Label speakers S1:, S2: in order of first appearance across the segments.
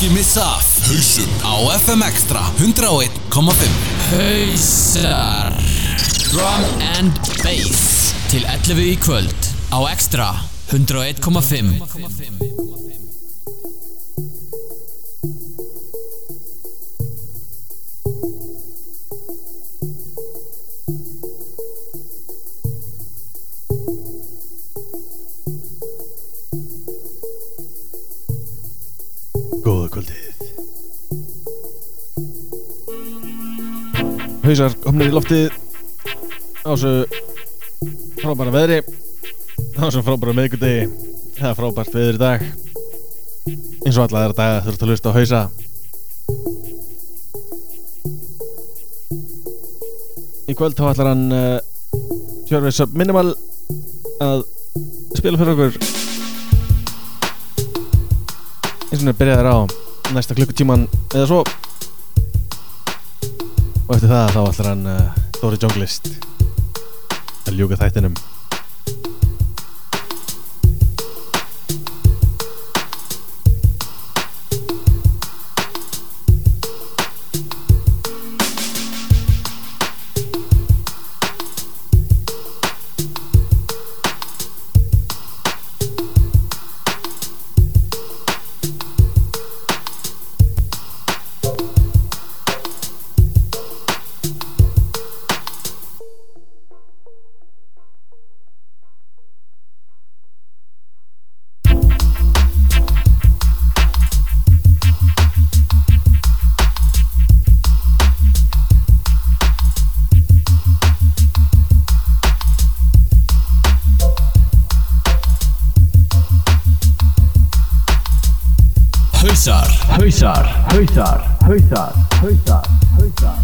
S1: ekki missa Hausum á FM Extra 101,5
S2: Hausar. Drum and Bass. Til 11 í kvöld Á Extra 101,5
S3: Hausar komnir í loftið. Á þessu frábæra veðri. Á þessu frábæra meðgudegi það er frábært veður í dag. Eins og alla þeirra daga þurft að hlusta á hausa. Í kvöld þá ætlar hann uh, Tjörvis Minimal að spila fyrir okkur. Eins og hann byrjaði á næsta klukkutíman eða svo og eftir það þá ætlar hann uh, Dóri Junglist að ljúka þættinum
S2: Hausar,
S4: hausar, hausar, hausar,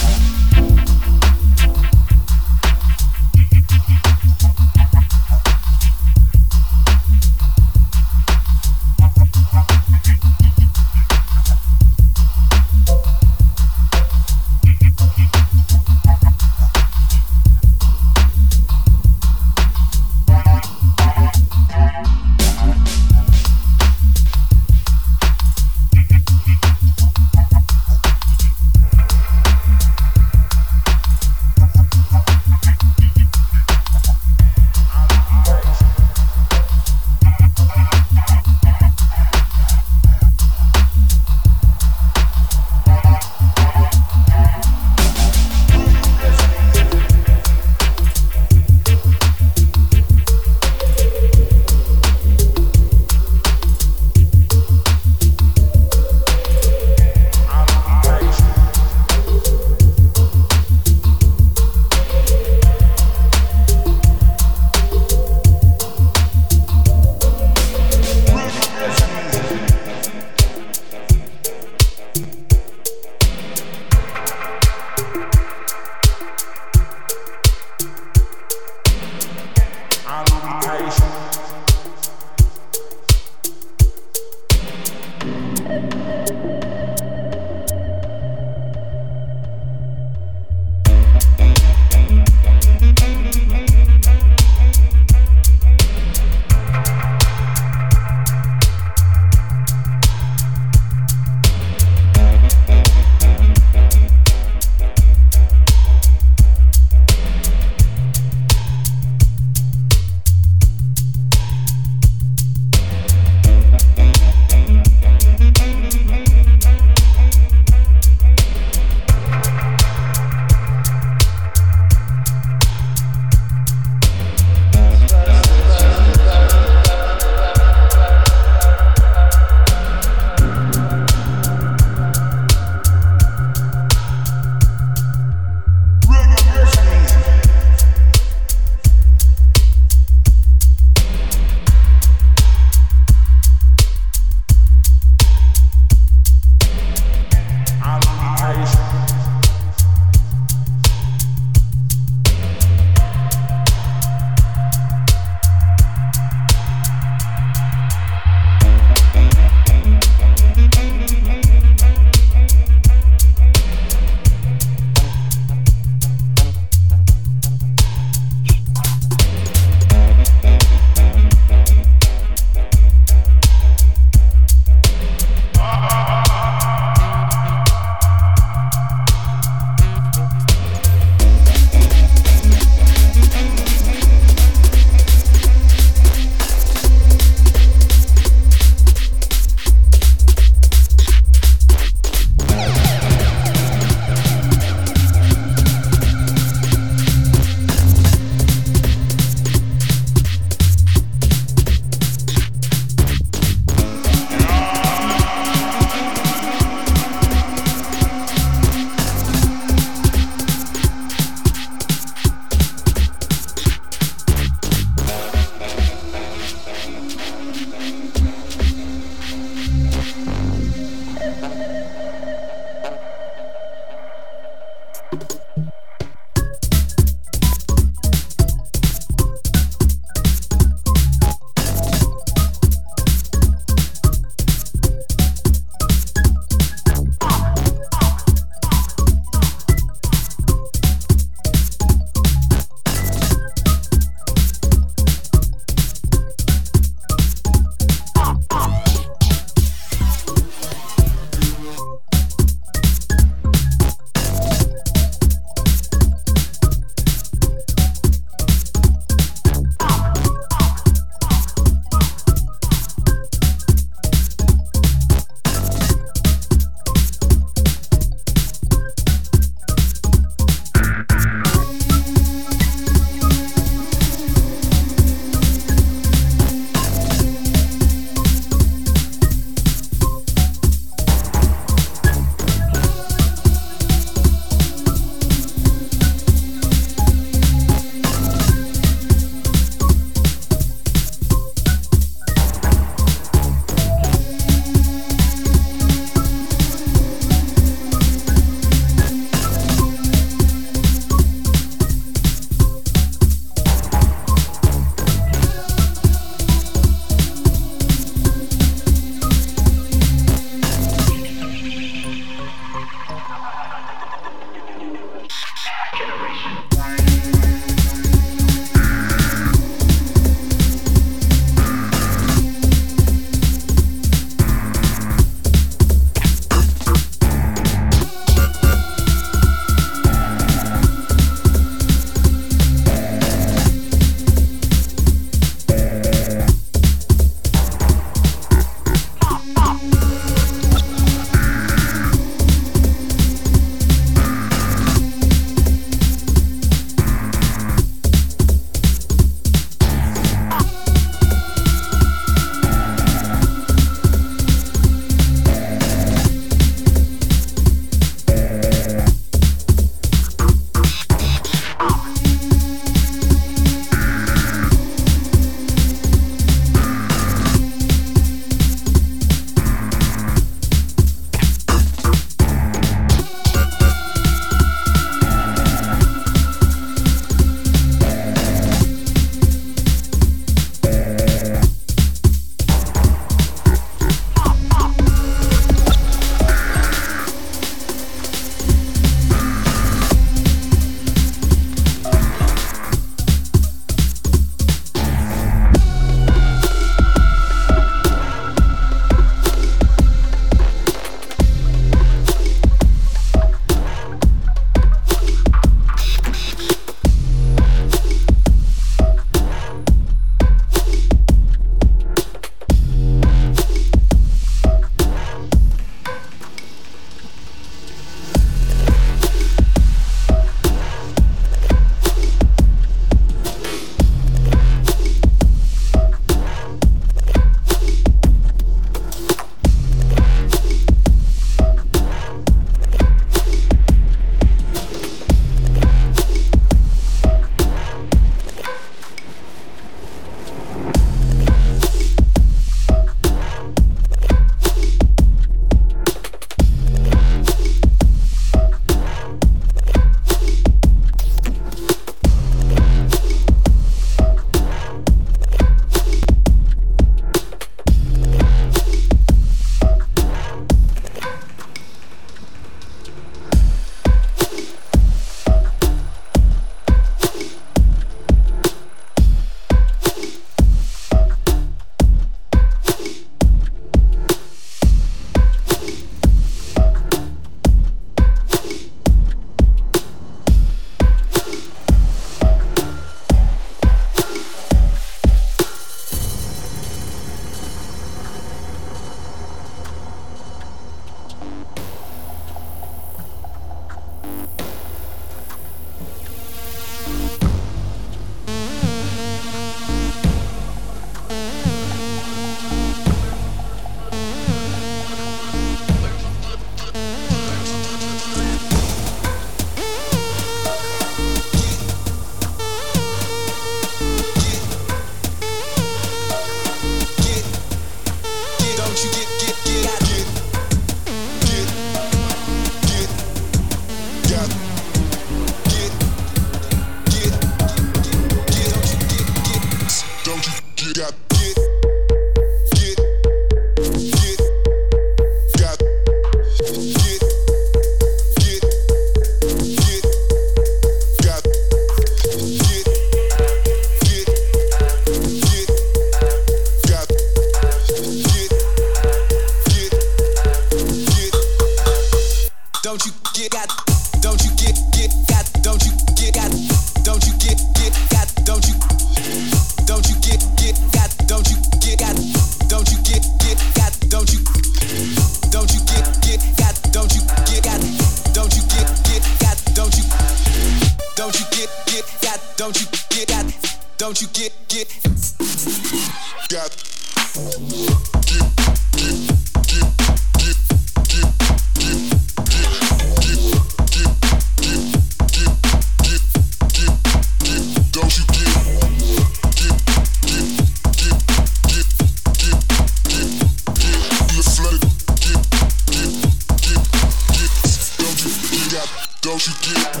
S5: Don't you get?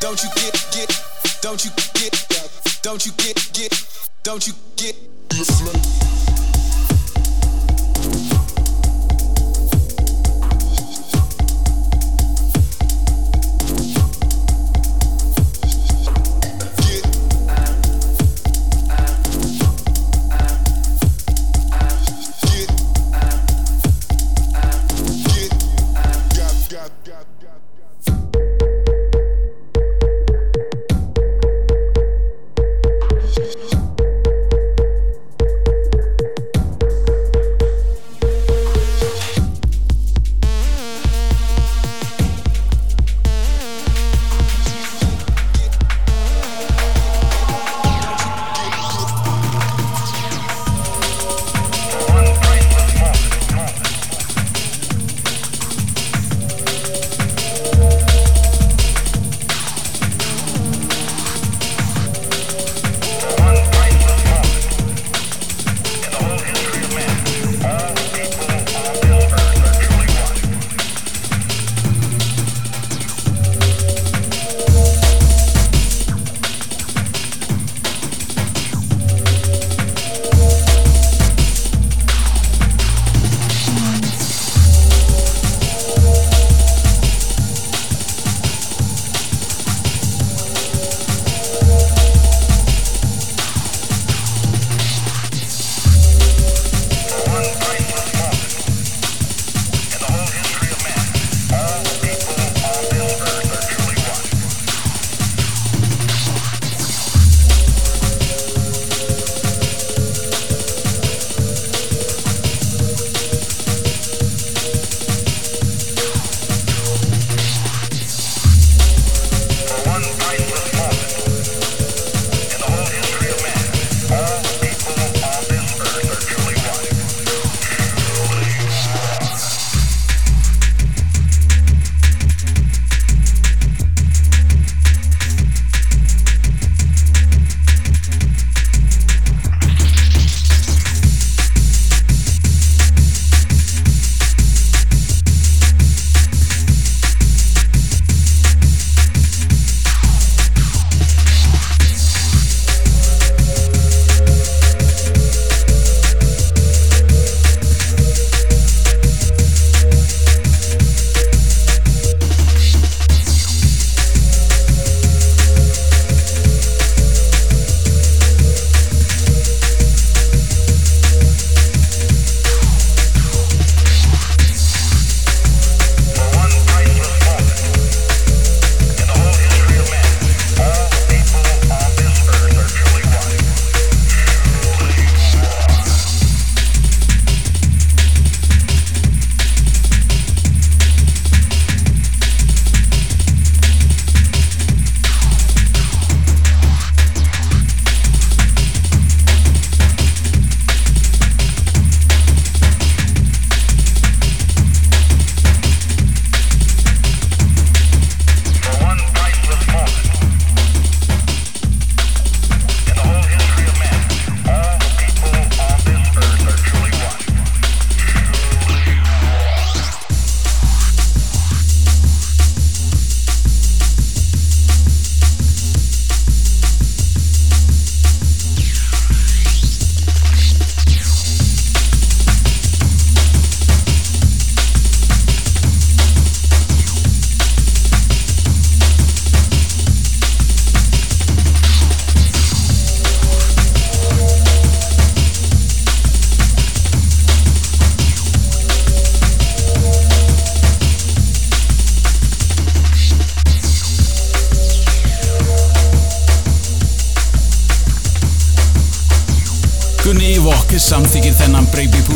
S5: Don't you get, get, don't you get, don't you get, get, don't you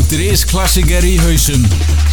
S2: Breakbeat.is klassiker í hausum.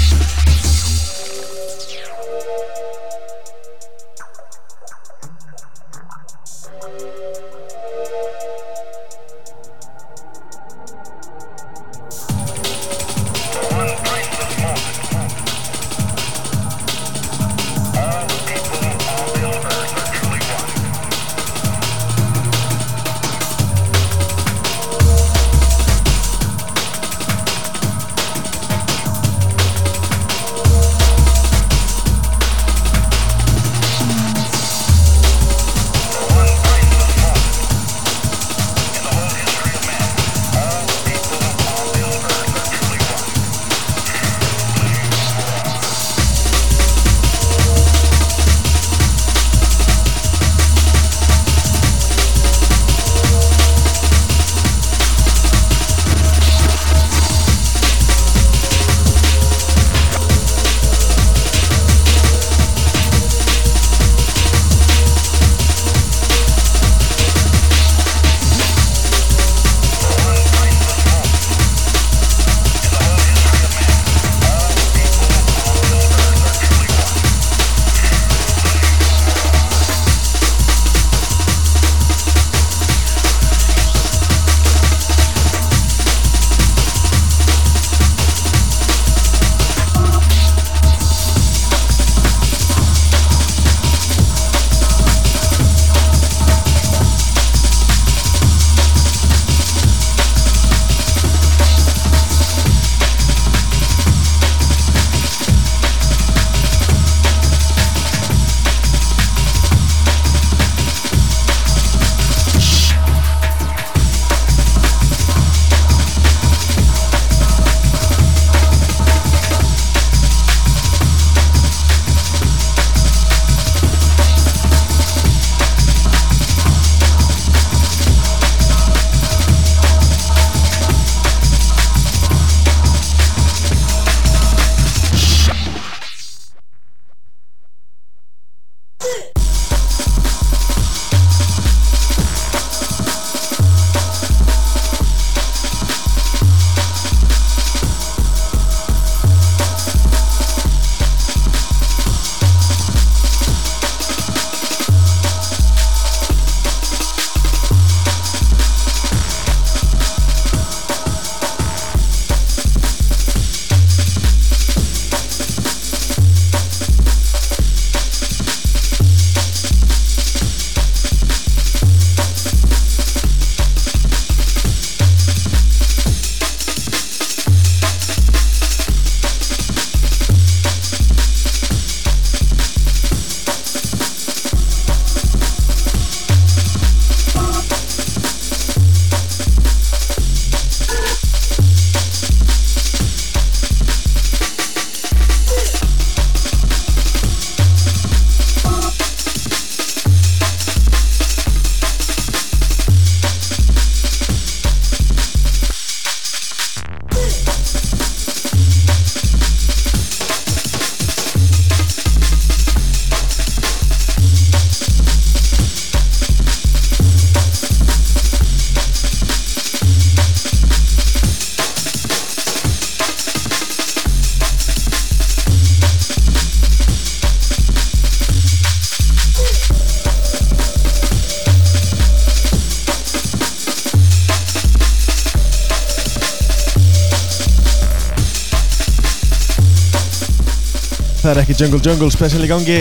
S3: Það er ekki Jungle Jungle special í gangi.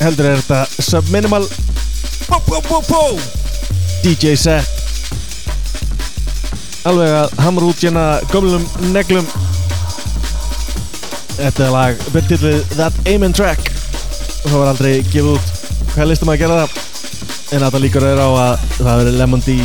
S3: Heldur er þetta Subminimal. Bó, bó, bó, DJ set. Alveg að hamra út hérna gömlum neglum. Þetta er lag byrtið við That Amen Track. Og það var aldrei gefið út. Hvað listum að gera það? En þetta líkur er á að það verið Lemon D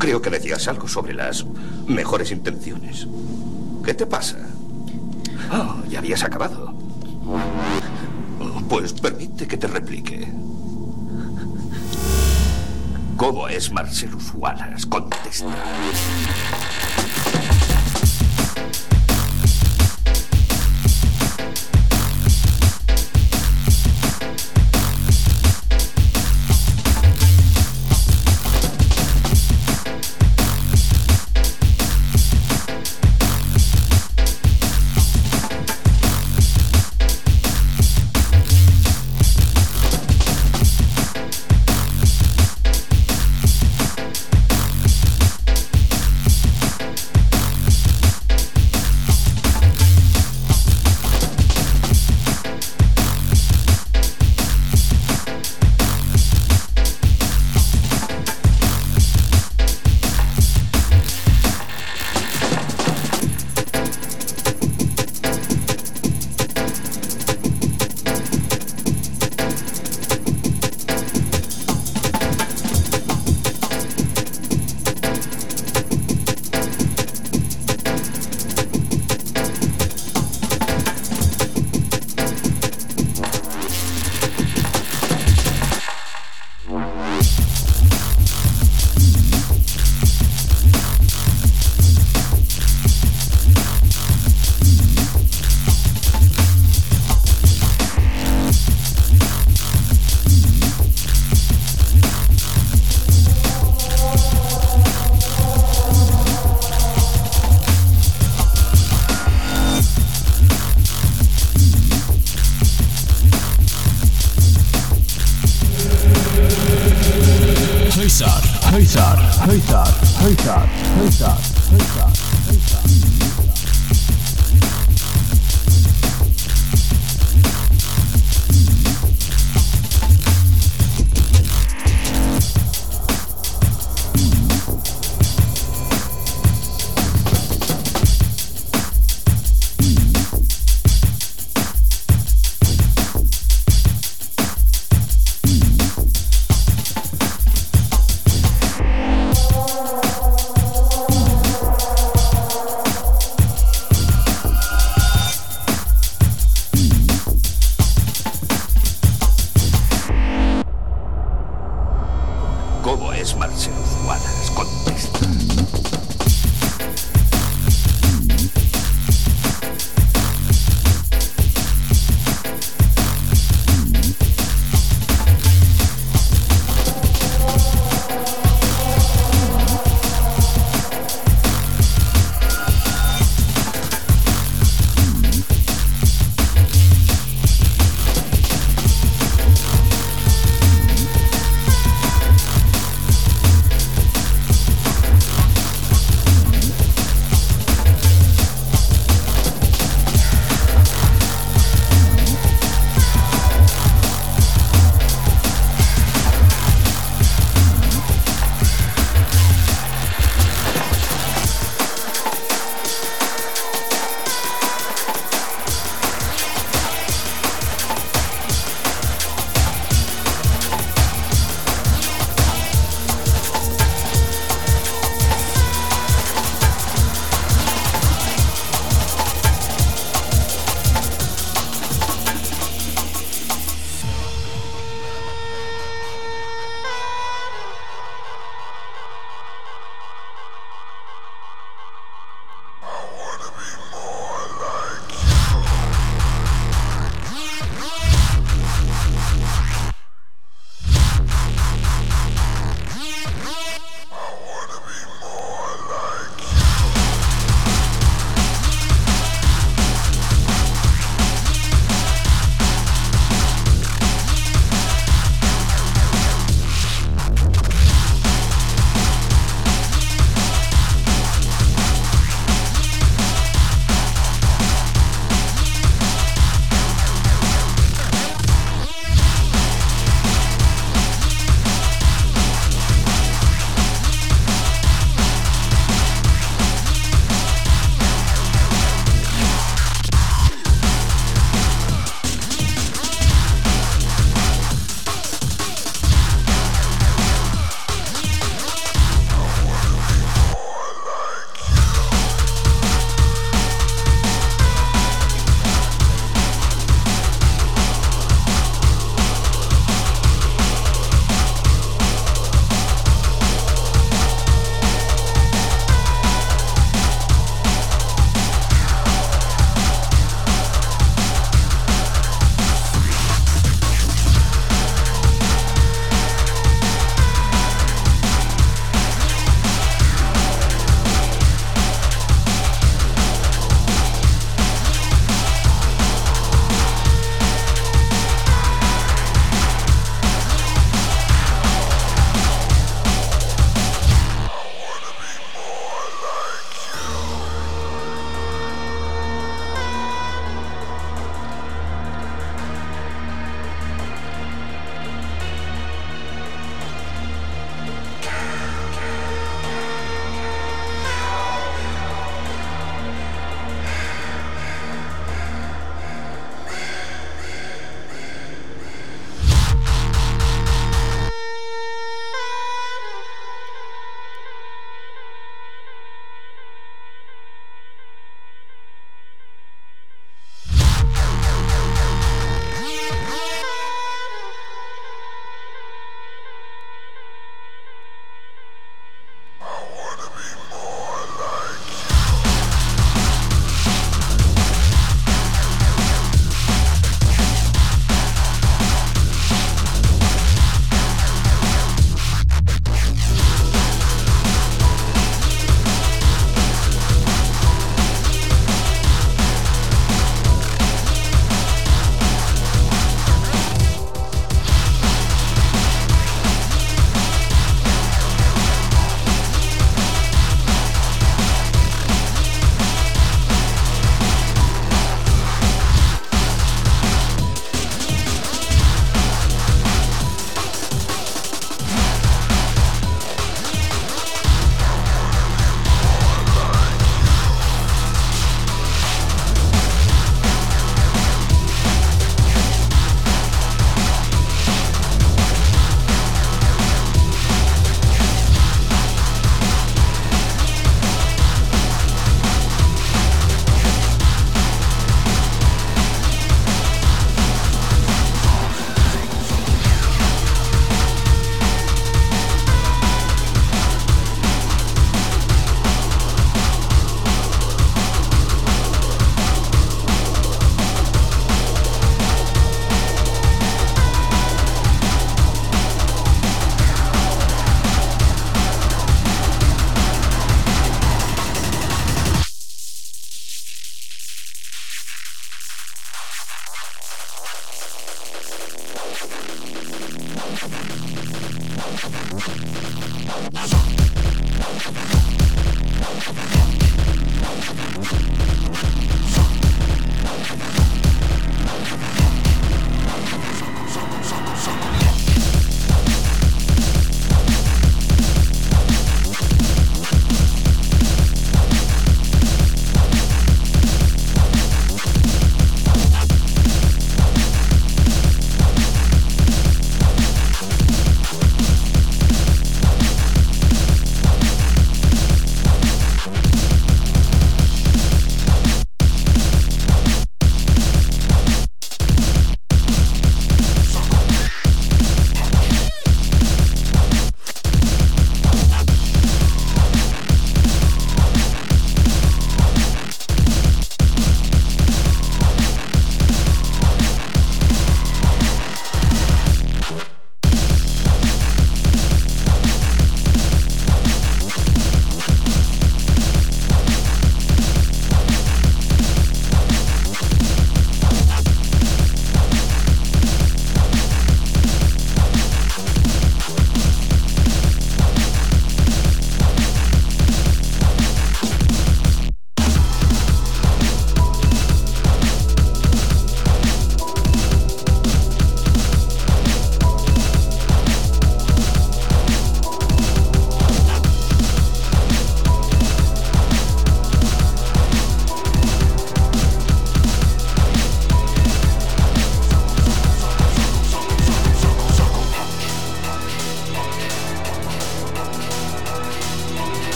S6: Creo que decías algo sobre las mejores intenciones. ¿Qué te pasa? Oh, ya habías acabado. Pues permite que te replique. ¿Cómo es Marcelus Wallace? Contesta.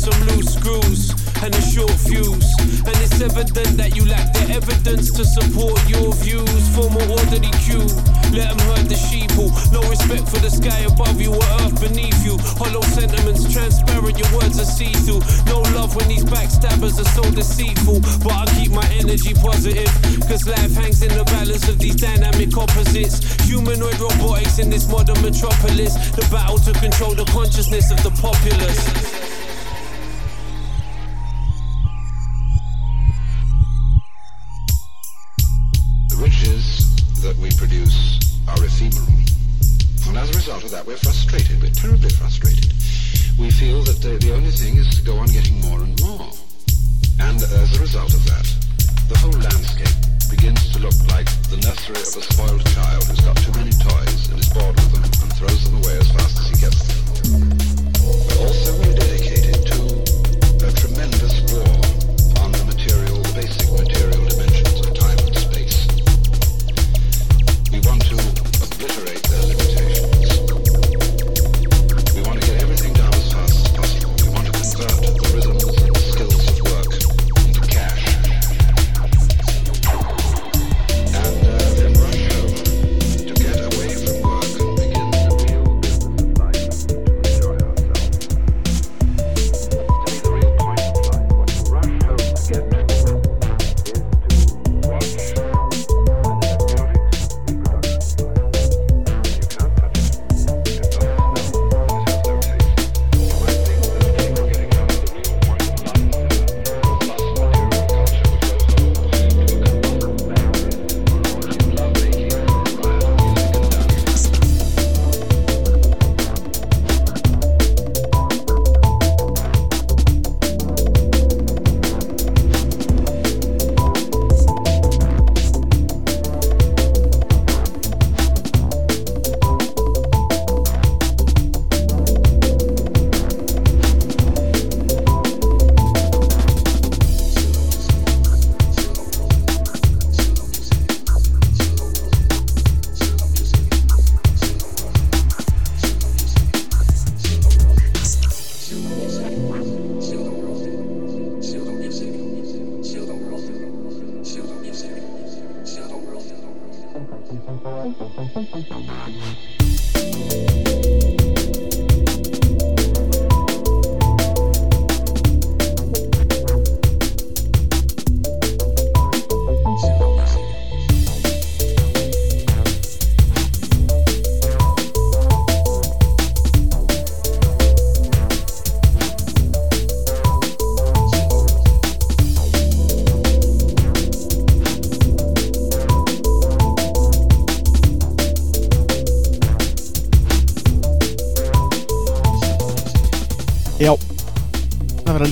S7: some loose screws and a short fuse. And it's evident that you lack the evidence to support your views. Formal orderly queue, let them herd the sheeple. No respect for the sky above you or earth beneath you. Hollow sentiments, transparent, your words are see through. No love when these backstabbers are so deceitful. But I keep my energy positive, cause life hangs in the balance of these dynamic opposites. Humanoid robotics in this modern metropolis. The battle to control the consciousness of the populace.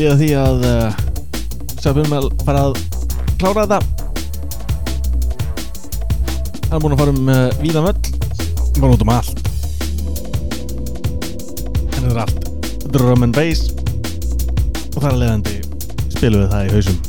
S3: líða því að uh, Svepum er að fara að klára þetta. Hann er búin að fara um eh, uh, víðanvöll um hann var út um allt. Hann er allt. Drum and bass. Og þar er leiðandi spilum við það í hausum.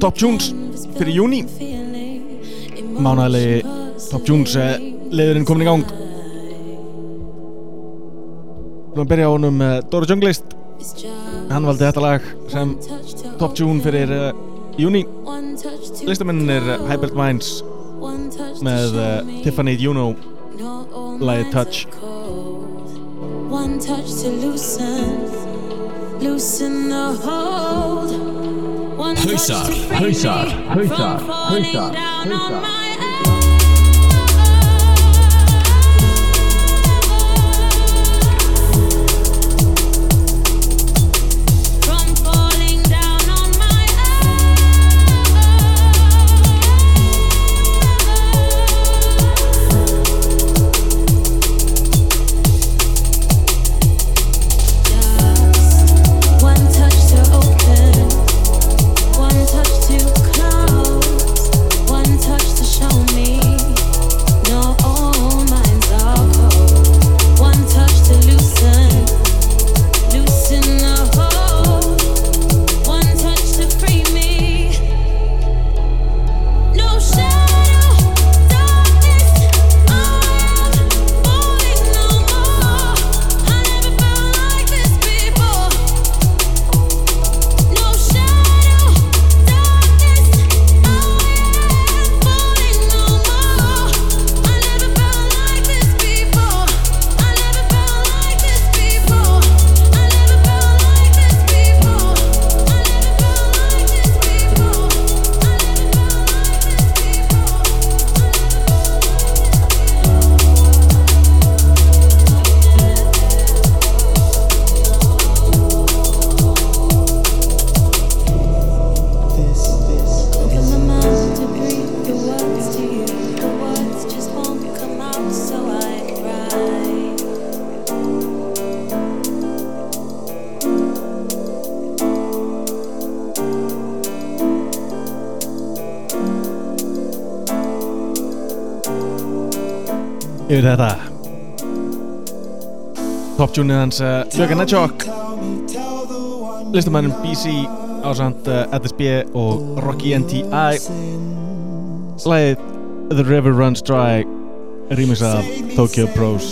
S8: Top Tunes fyrir júni Mánæðilegi Top Tunes eh, leðurinn komin í gang. Við erum að byrja á honum eh, Dóri Junglist Hann valdi þetta lag sem Top Tune fyrir eh, júni Listaminn er Hybrid Minds með Tiffany Juno Læði Touch.
S2: One touch to loosen Loosen the hold. Hosa, Hosa,
S8: Hosa, Hosa, Hosa. tjúnið hans eh, Jögan Edgehawk listamannum BC ásand eh, SB og Rocky NTI slæðið The River Runs Dry rýmis af Tokyo Bros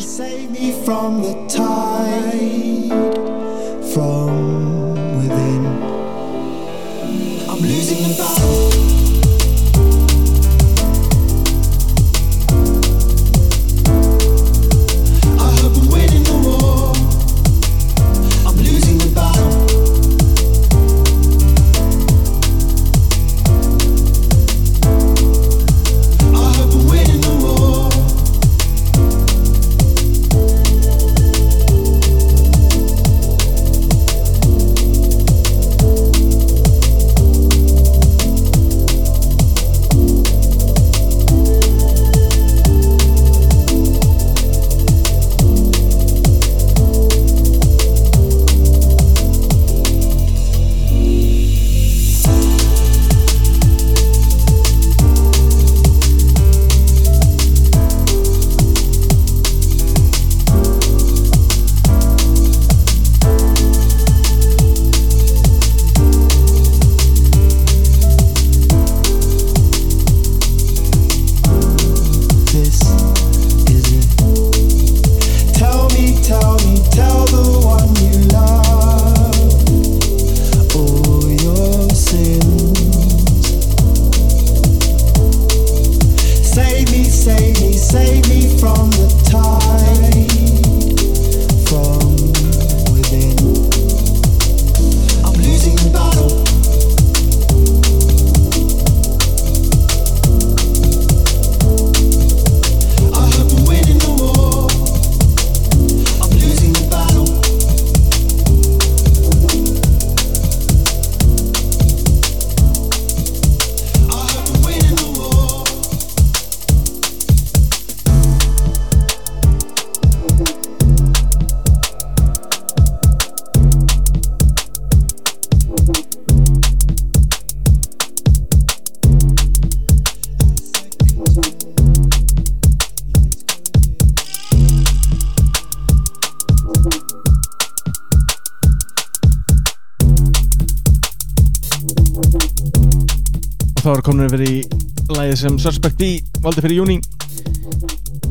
S3: sem Suspect B valdi fyrir júni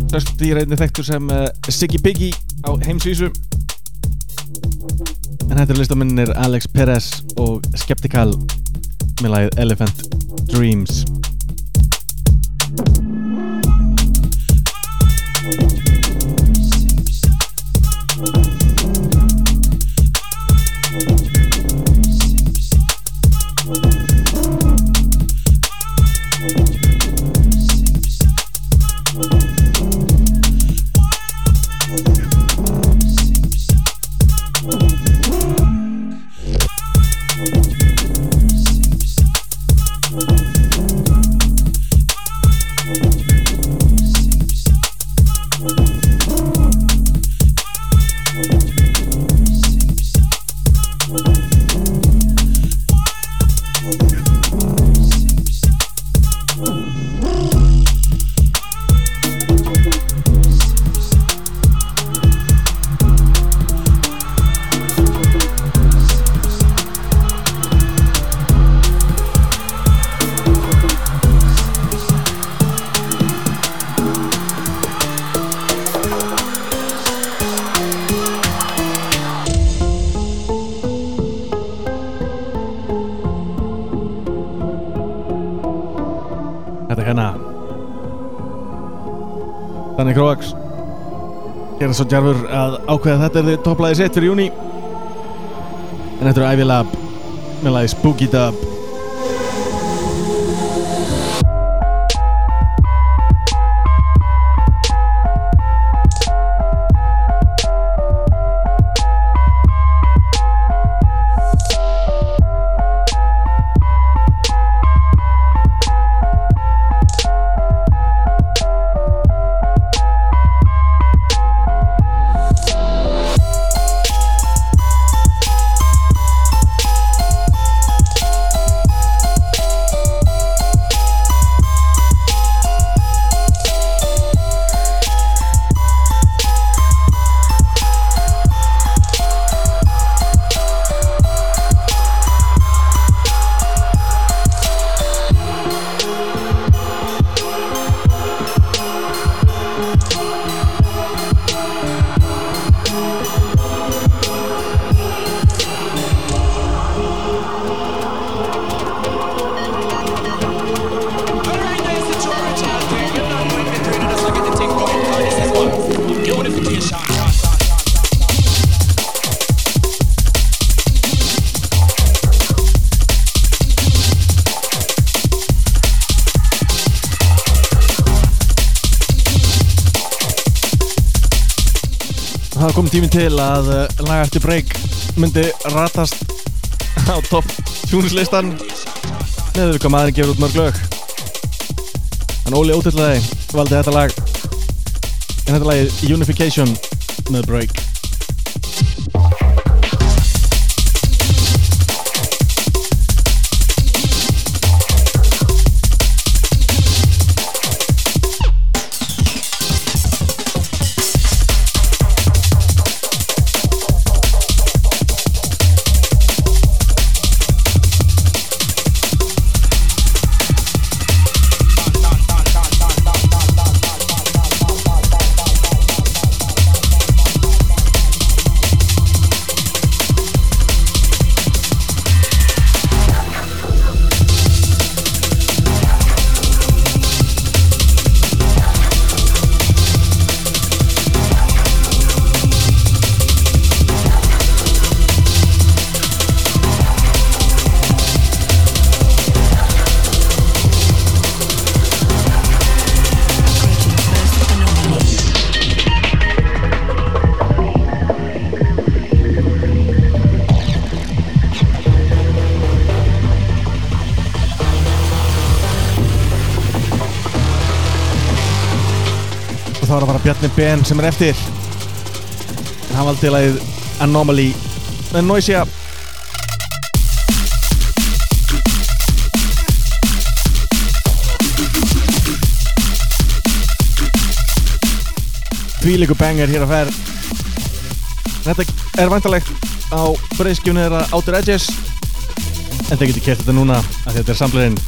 S3: Suspect B er einnig þekktur sem uh, Siggy Piggy á heimsvísu. En þetta er listaminnir Alex Perez og Skeptical með lagið Elephant Dreams Gerða svo djarfur að ákveða að þetta er þið topplaði sitt fyrir júni En þetta er Ivy Lab með lagi Spooky Dub tími til að uh, laga eftir break myndi ratast á topp tjúnislistan með hvað maðurinn gefur út mörg lög. En Óli ótillaði valdi þetta lag. En þetta lag er Unification með break það Bjarni Ben sem er eftir. En hann valdi lagið Anomaly. Með Noisia Tvíleiku banger hér að fer Þetta er vantalegt á breyðskjunni þeirra Outer Edges. En þeir getur kert þetta núna að þetta er samfélaginn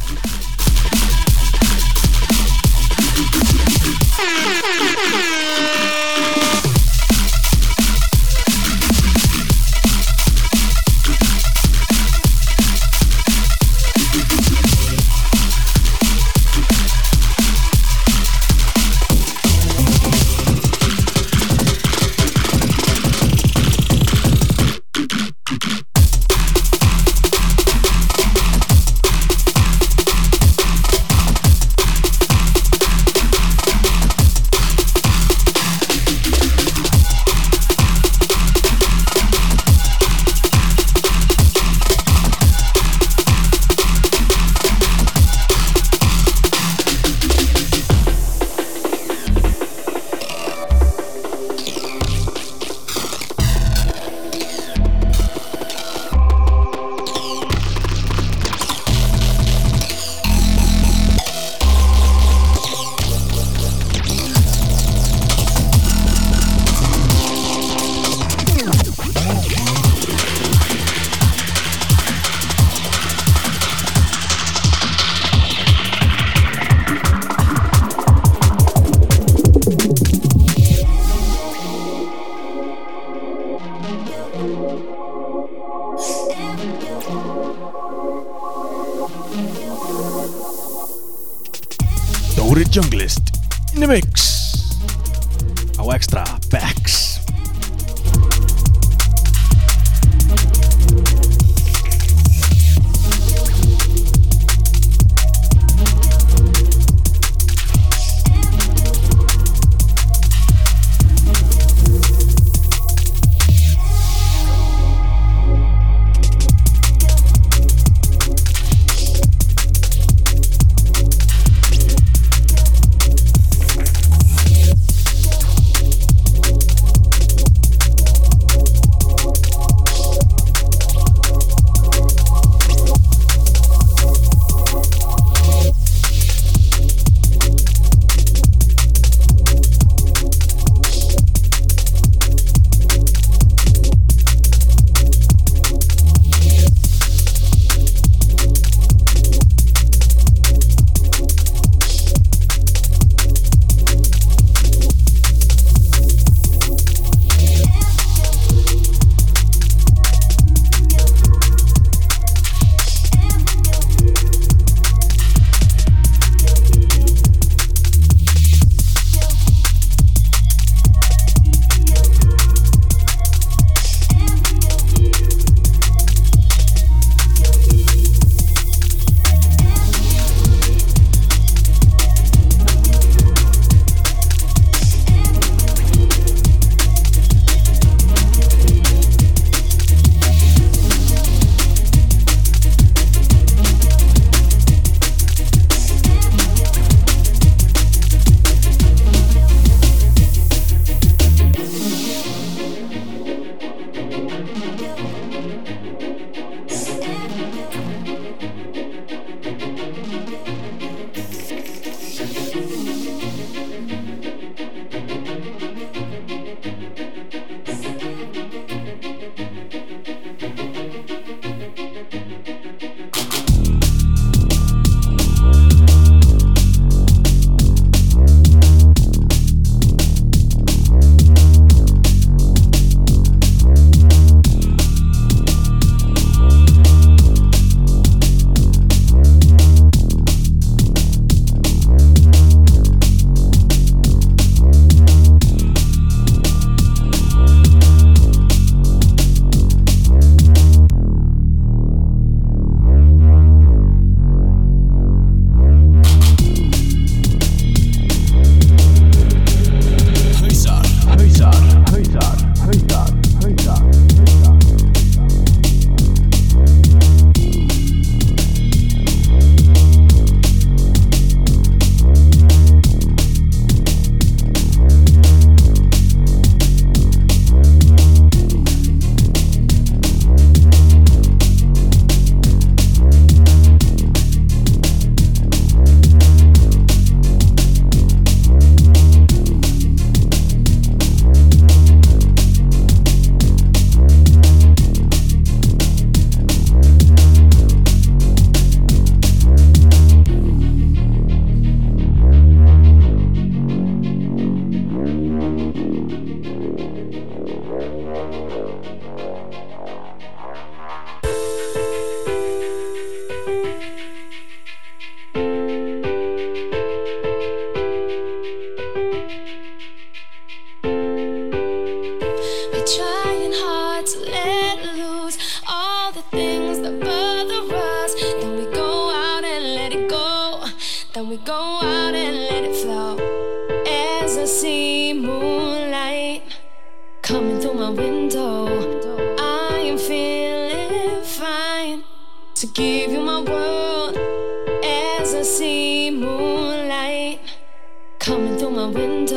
S8: window.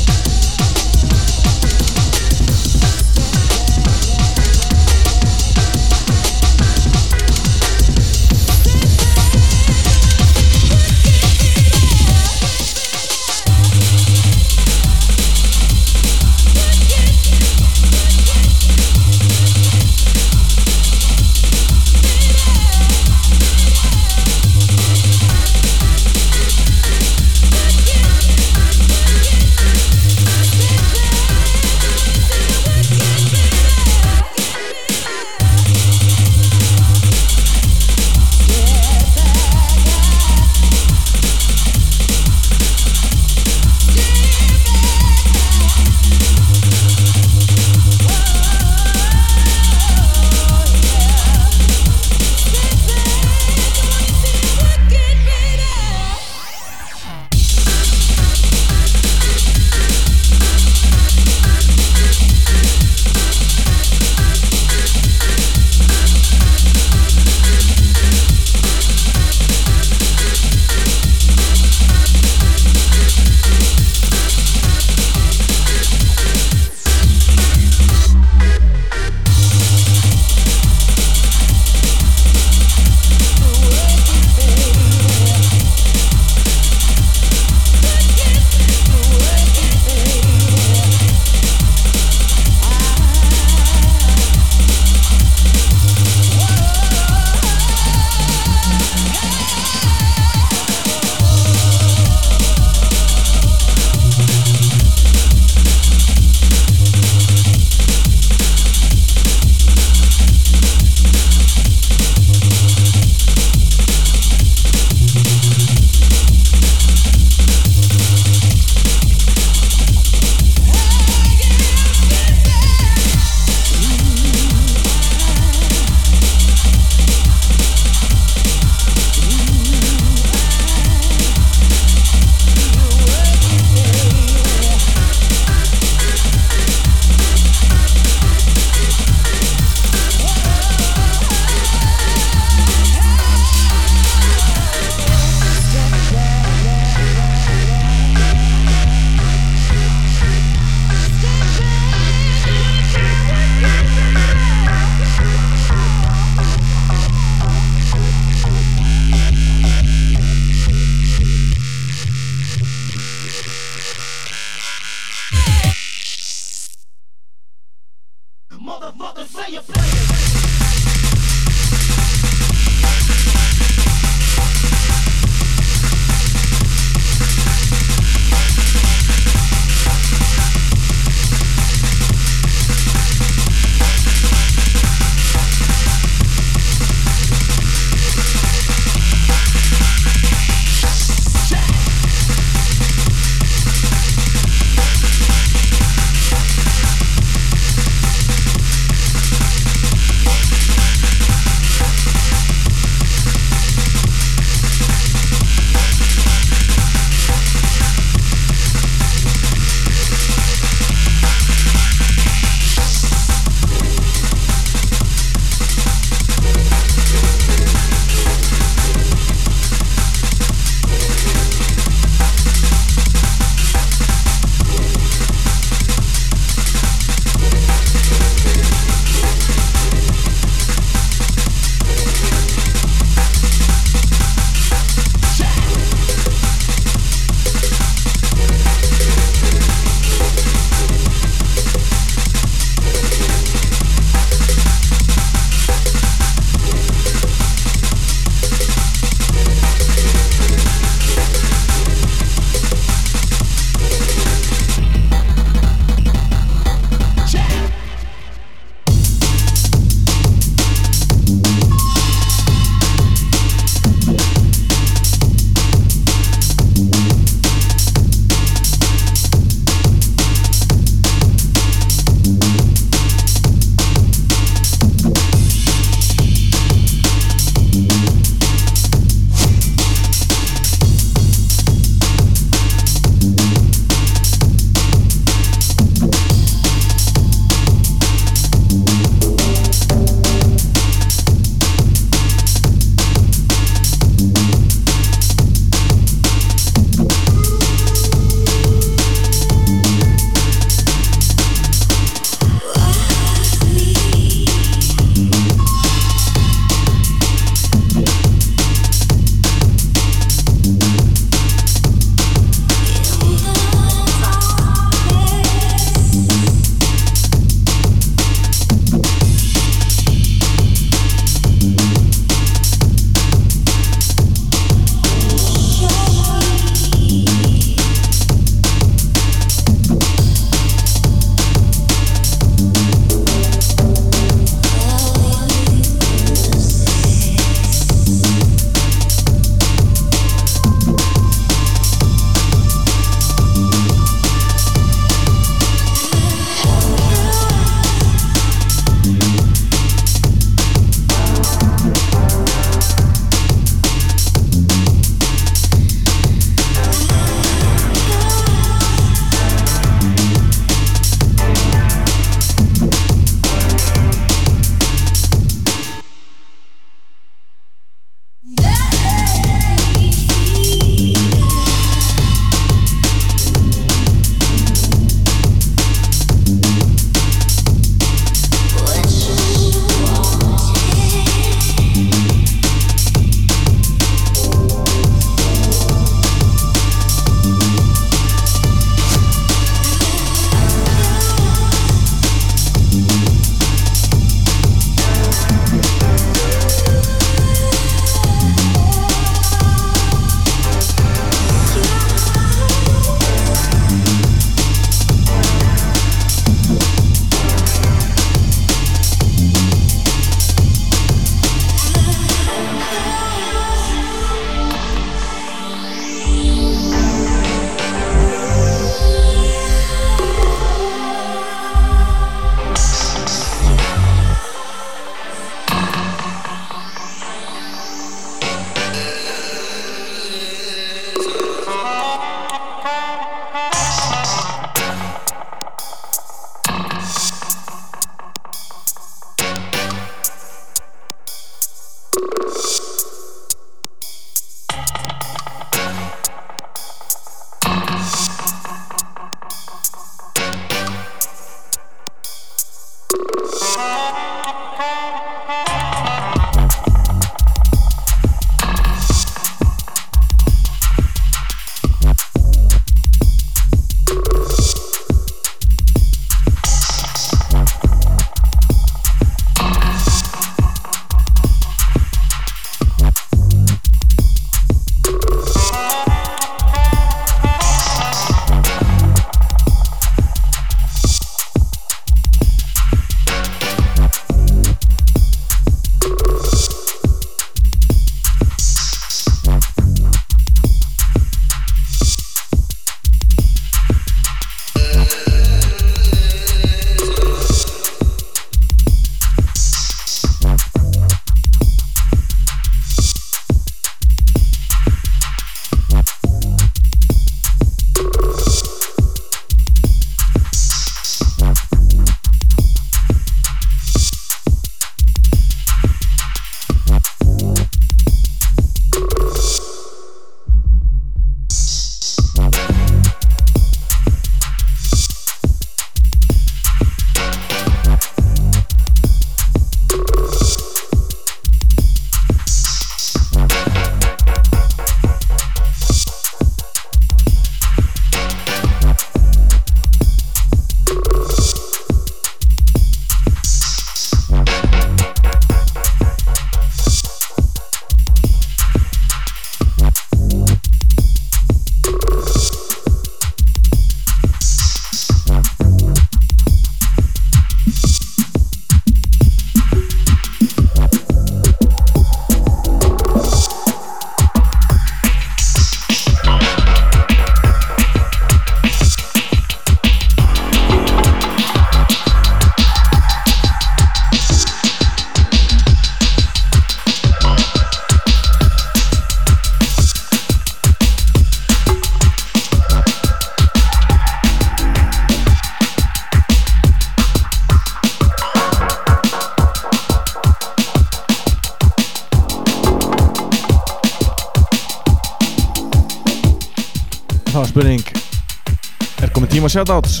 S3: Shoutouts?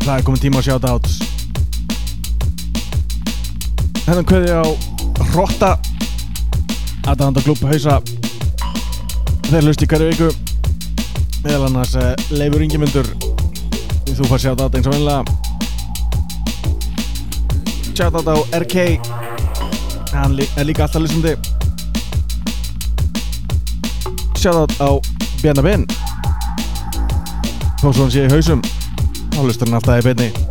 S3: Það er komin tíma á shoutouts Hennan kveði á Hrotta Aðdanda klub hausa. Þeir hlusti hverju viku. Meðal annars uh, Leifur Ingemyndur Þú fær shoutout eins og venlega Shoutout á RK Hann er líka alltaf lýsandi Shoutout á Bjarnar Ben Þó svo hann sé í hausum Þá lustur hann alltaf í beinni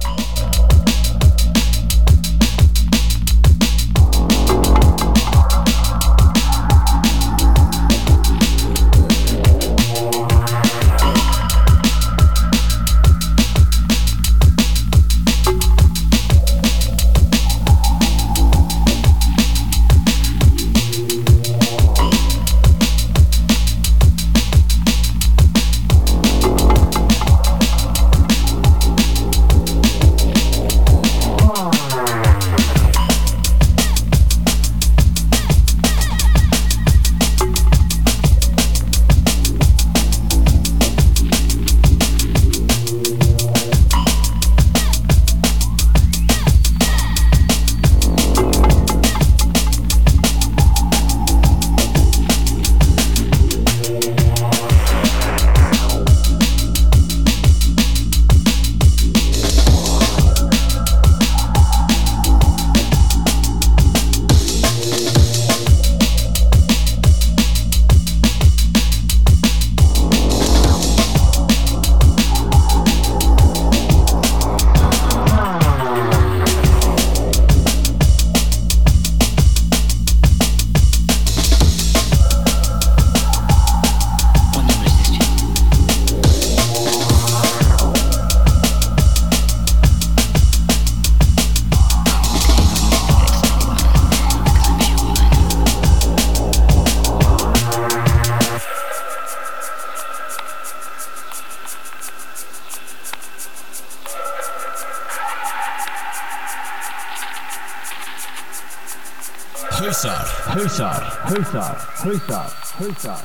S2: hausar,
S4: hausar,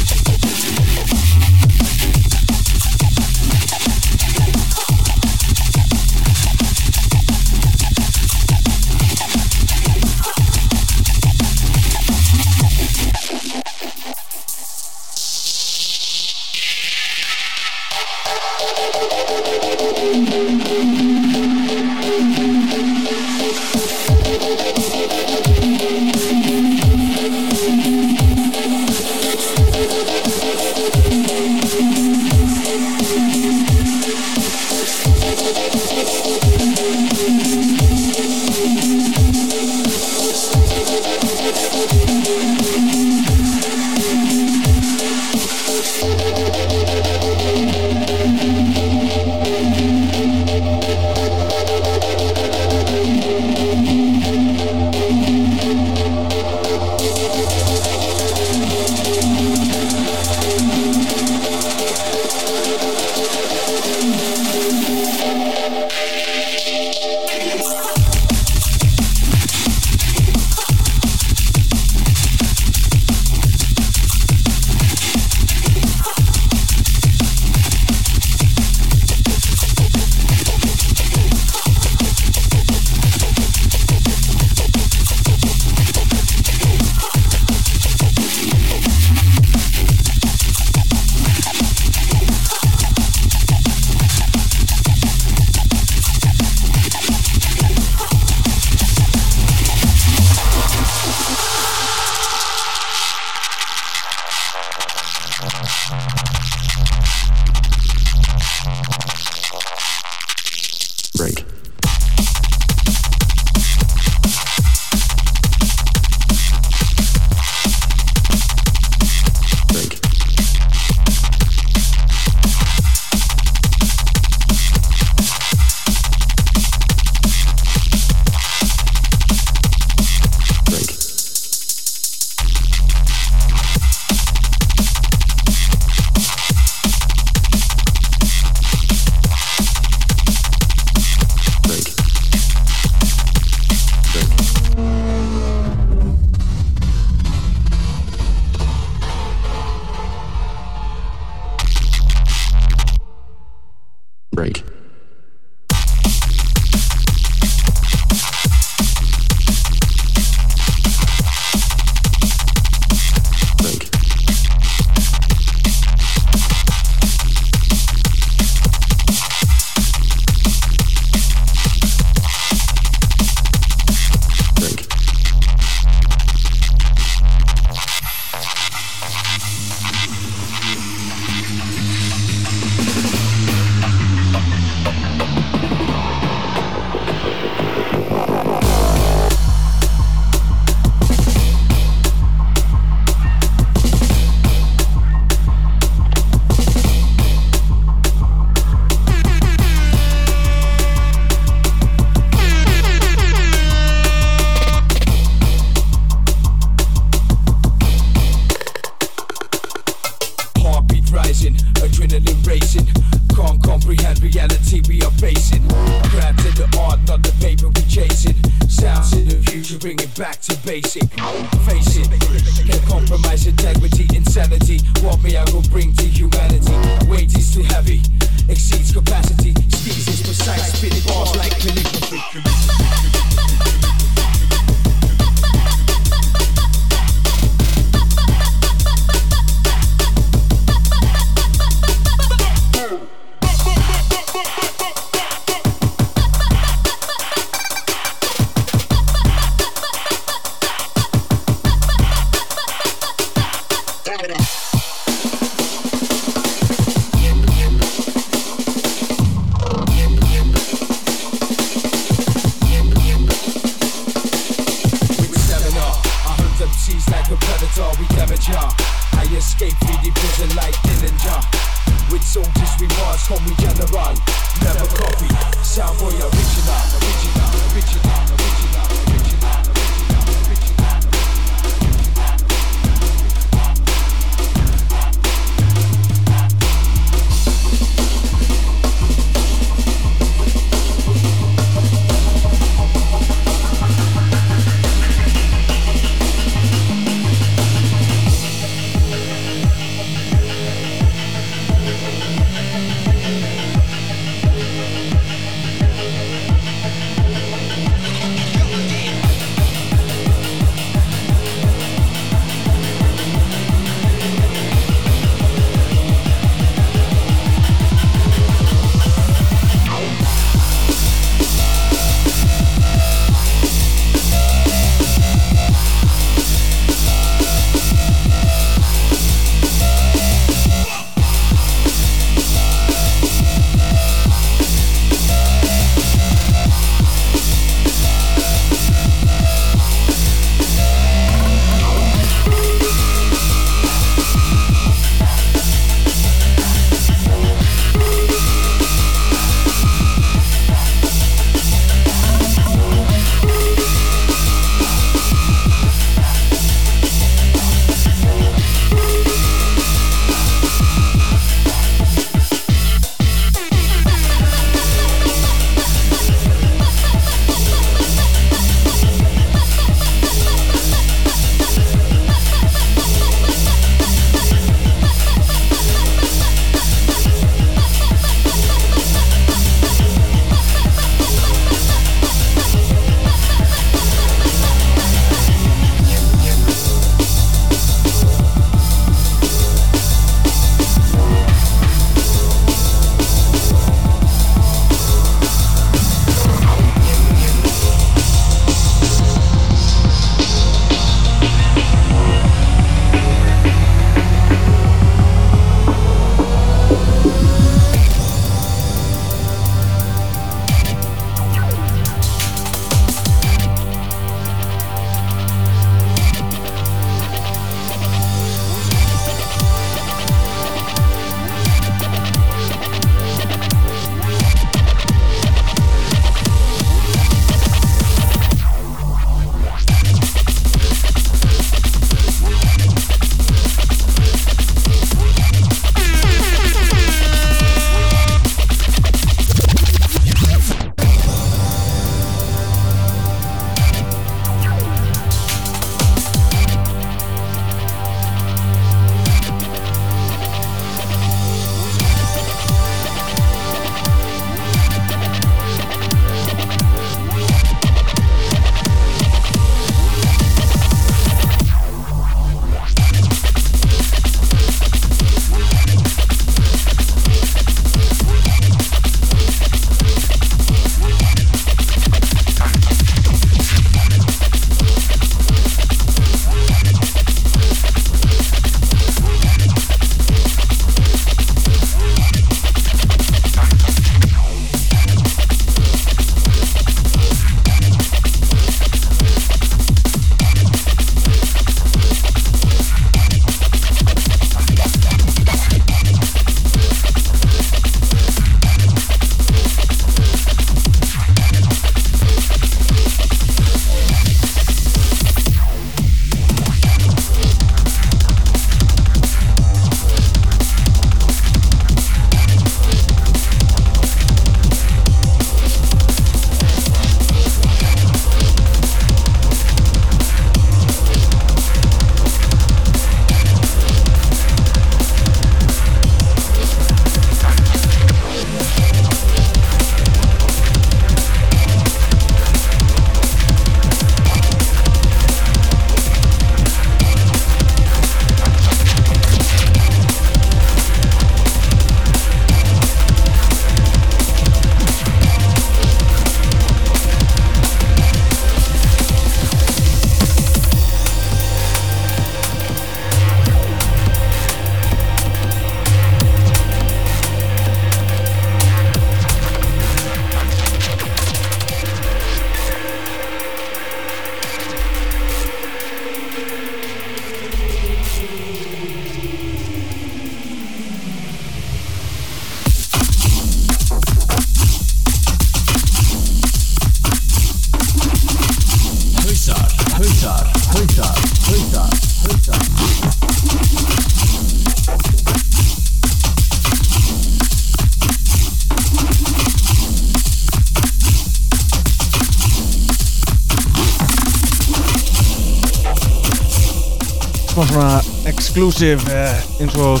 S3: svona exclusive eh, eins og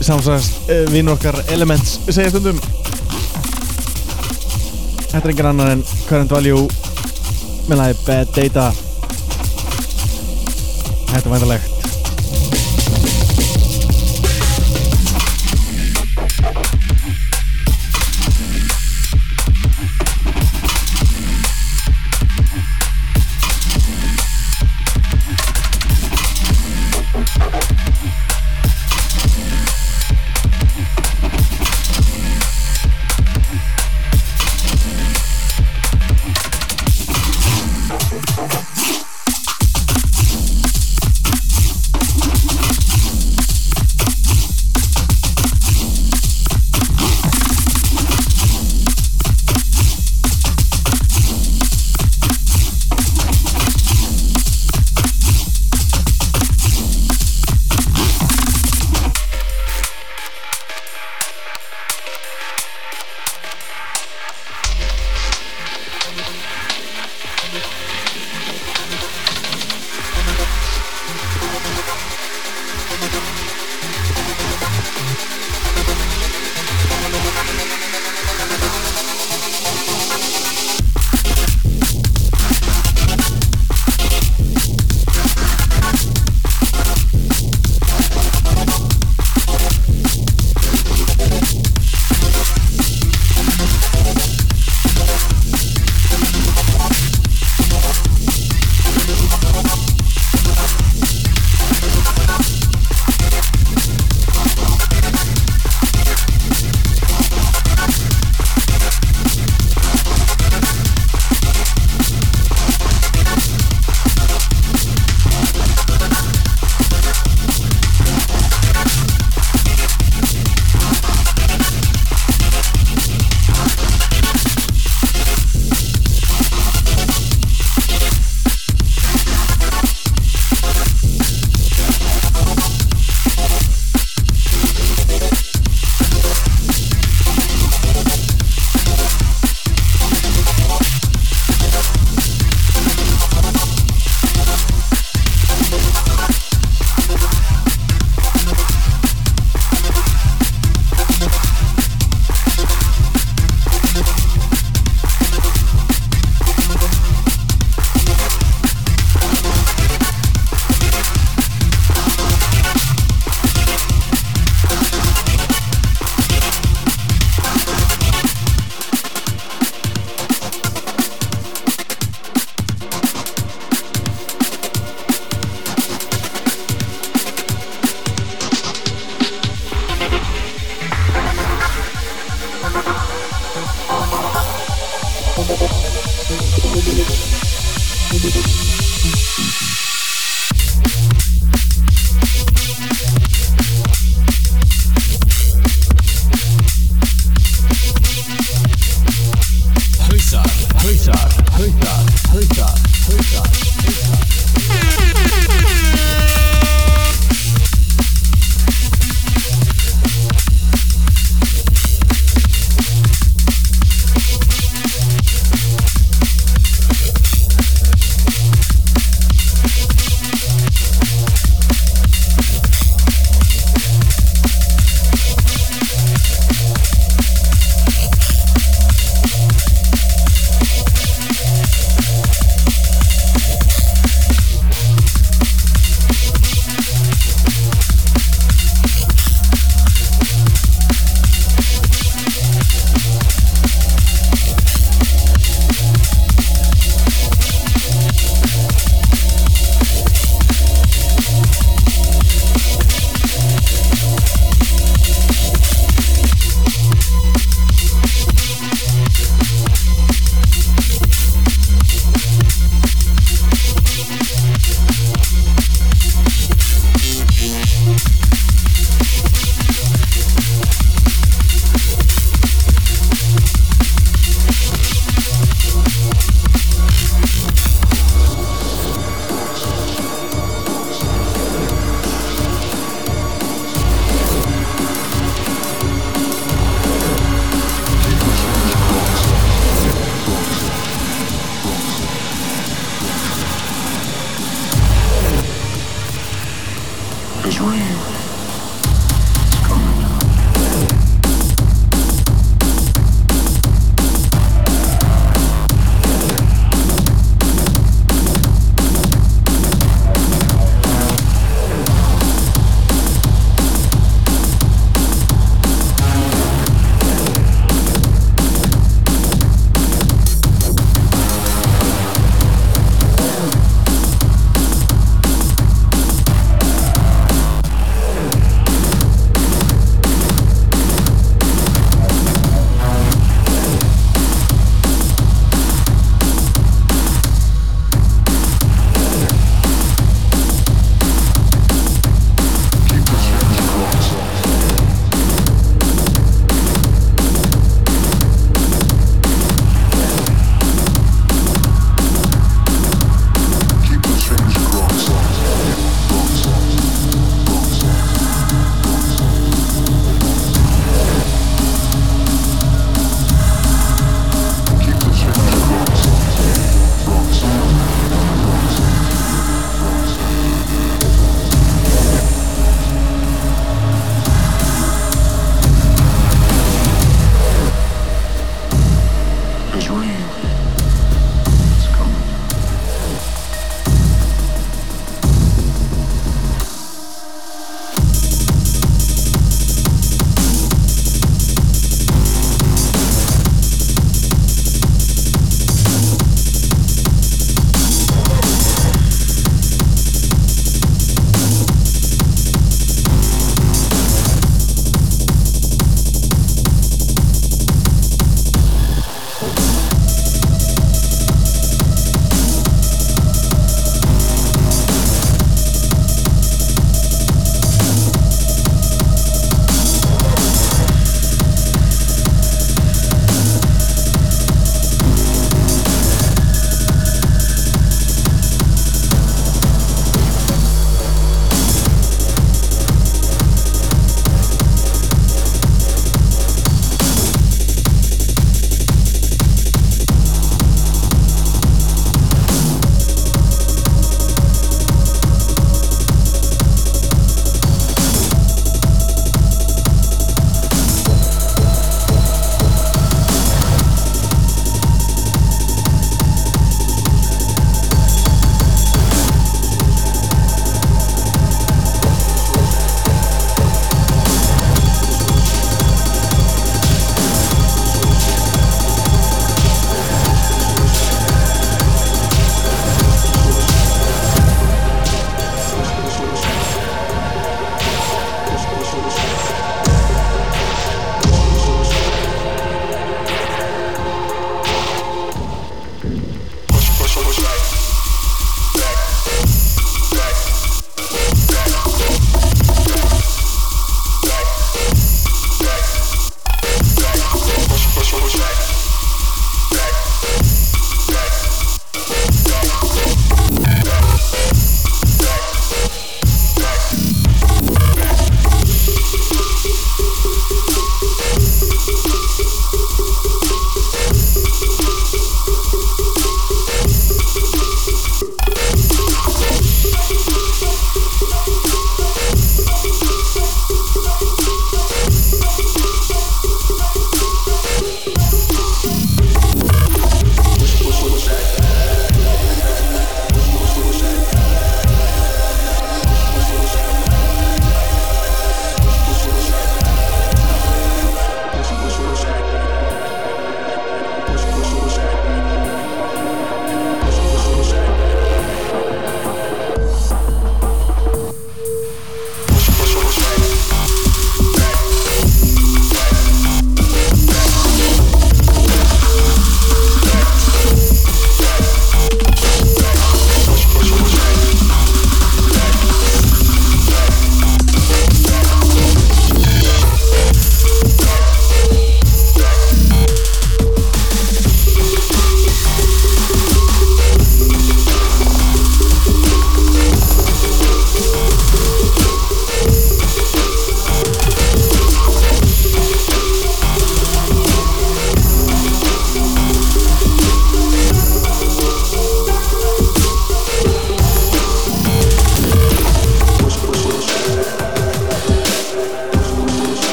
S3: samsast eh, vinn okkar Elements segja stundum. Þetta er engin annar en Current Value með lagi Bad Data. Þetta er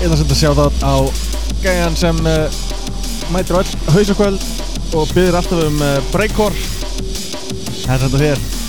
S3: ætla að setja sjátt á gæjan sem uh, mætir á öll hausakvöld og byður alltaf um uh, breakcore. Það er þetta hér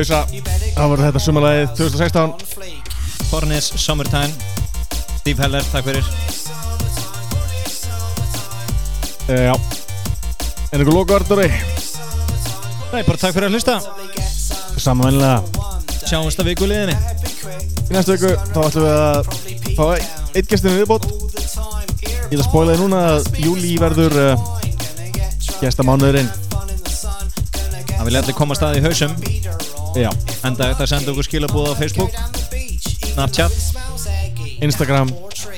S3: hausa. Það var þetta sumarlægið 2016
S9: Hornis, Summertime. Steve Heller, takk fyrir.
S3: E, Já. En einhver lokaður, Dóri?
S9: Nei, bara takk fyrir að hlusta.
S3: Samanvennilega
S9: Sjáumst að viku liðinni.
S3: Í næstu viku þá ætlum við að fá eitt gestinu viðbót. Ég ætla að spóla þið núna að júli verður uh, gestamánuðurinn.
S9: Það vilja allir koma að staði í hausum
S3: Já.
S9: Enda þetta senda okkur skilabúð á Facebook Snapchat
S3: Instagram.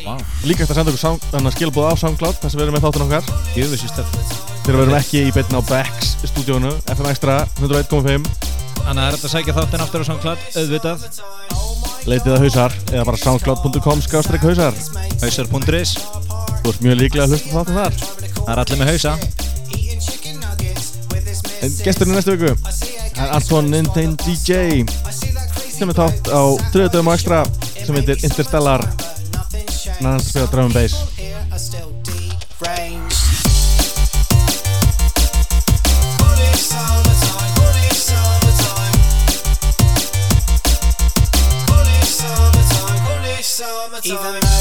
S9: Vá.
S3: Líka að senda okkur skilbúð á SoundCloud þar sem við erum með þáttun okkar. Þegar við erum ekki í beinna á Becks stúdíónu FM Extra 101.5
S9: Þannig er þetta að sækja þáttinn aftur á SoundCloud Auðvitað.
S3: Leitið að hausar eða bara soundcloud.com skástrík hausar.
S9: Hausar.is
S3: Þú ert mjög líklega að hlusta á þáttum þar.
S9: Það er allir með hausa
S3: gesturinn næstu viku er Anton Nintendo DJ sem er þátt á þriðutöfum á Extra sem heitir Interstellar. Nann spila drum and bass.
S10: Even